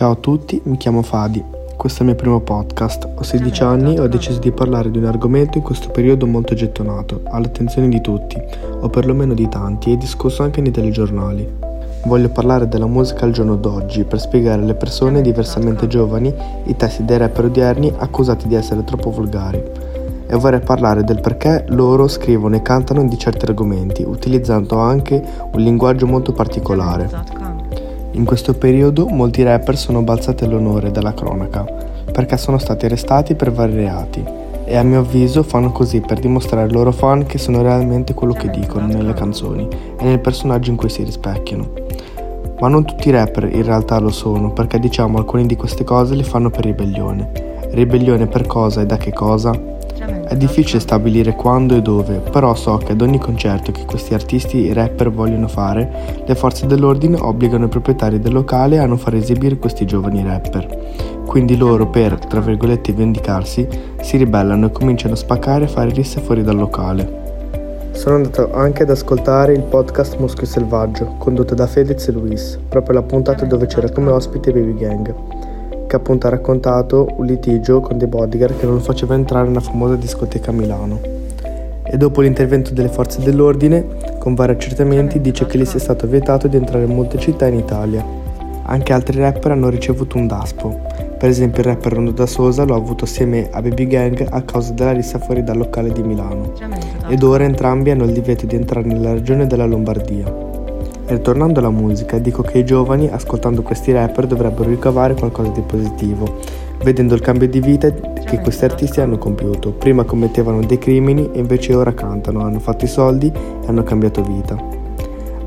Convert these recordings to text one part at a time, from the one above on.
Ciao a tutti, mi chiamo Fadi. Questo è il mio primo podcast. Ho 16 anni e ho deciso di parlare di un argomento in questo periodo molto gettonato, all'attenzione di tutti, o perlomeno di tanti, e discusso anche nei telegiornali. Voglio parlare della musica al giorno d'oggi per spiegare alle persone diversamente giovani i testi dei rapper odierni accusati di essere troppo volgari. E vorrei parlare del perché loro scrivono e cantano di certi argomenti, utilizzando anche un linguaggio molto particolare. In questo periodo molti rapper sono balzati all'onore della cronaca perché sono stati arrestati per vari reati e a mio avviso fanno così per dimostrare ai loro fan che sono realmente quello che dicono nelle canzoni e nel personaggio in cui si rispecchiano. Ma non tutti i rapper in realtà lo sono perché diciamo alcune di queste cose le fanno per ribellione. Ribellione per cosa e da che cosa? È difficile stabilire quando e dove, però so che ad ogni concerto che questi artisti e rapper vogliono fare, le forze dell'ordine obbligano i proprietari del locale a non far esibire questi giovani rapper. Quindi loro, per, tra virgolette, vendicarsi, si ribellano e cominciano a spaccare e fare risse fuori dal locale. Sono andato anche ad ascoltare il podcast Moschio Selvaggio, condotto da Fedez e Luis, proprio la puntata dove c'era come ospite Baby Gang che appunto ha raccontato un litigio con dei bodyguard che non lo faceva entrare nella famosa discoteca a Milano. E dopo l'intervento delle forze dell'ordine, con vari accertamenti, dice che gli sia stato vietato di entrare in molte città in Italia. Anche altri rapper hanno ricevuto un daspo. Per esempio il rapper Rondo da Sosa lo ha avuto assieme a Baby Gang a causa della rissa fuori dal locale di Milano. Ed ora entrambi hanno il divieto di entrare nella regione della Lombardia. Ritornando alla musica, dico che i giovani, ascoltando questi rapper, dovrebbero ricavare qualcosa di positivo, vedendo il cambio di vita che questi artisti hanno compiuto. Prima commettevano dei crimini e invece ora cantano, hanno fatto i soldi e hanno cambiato vita.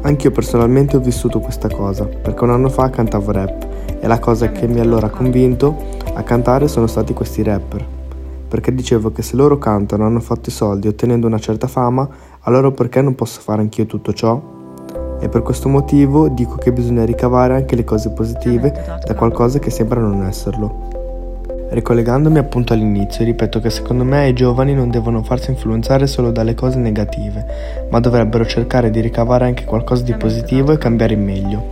Anch'io personalmente ho vissuto questa cosa, perché un anno fa cantavo rap e la cosa che mi ha allora convinto a cantare sono stati questi rapper. Perché dicevo che se loro cantano, hanno fatto i soldi ottenendo una certa fama, allora perché non posso fare anch'io tutto ciò? E per questo motivo dico che bisogna ricavare anche le cose positive da qualcosa che sembra non esserlo. Ricollegandomi appunto all'inizio, ripeto che secondo me i giovani non devono farsi influenzare solo dalle cose negative, ma dovrebbero cercare di ricavare anche qualcosa di positivo e cambiare in meglio.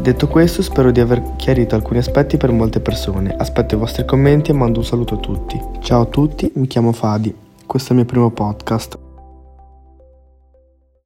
Detto questo, spero di aver chiarito alcuni aspetti per molte persone. Aspetto i vostri commenti e mando un saluto a tutti. Ciao a tutti, mi chiamo Fadi. Questo è il mio primo podcast.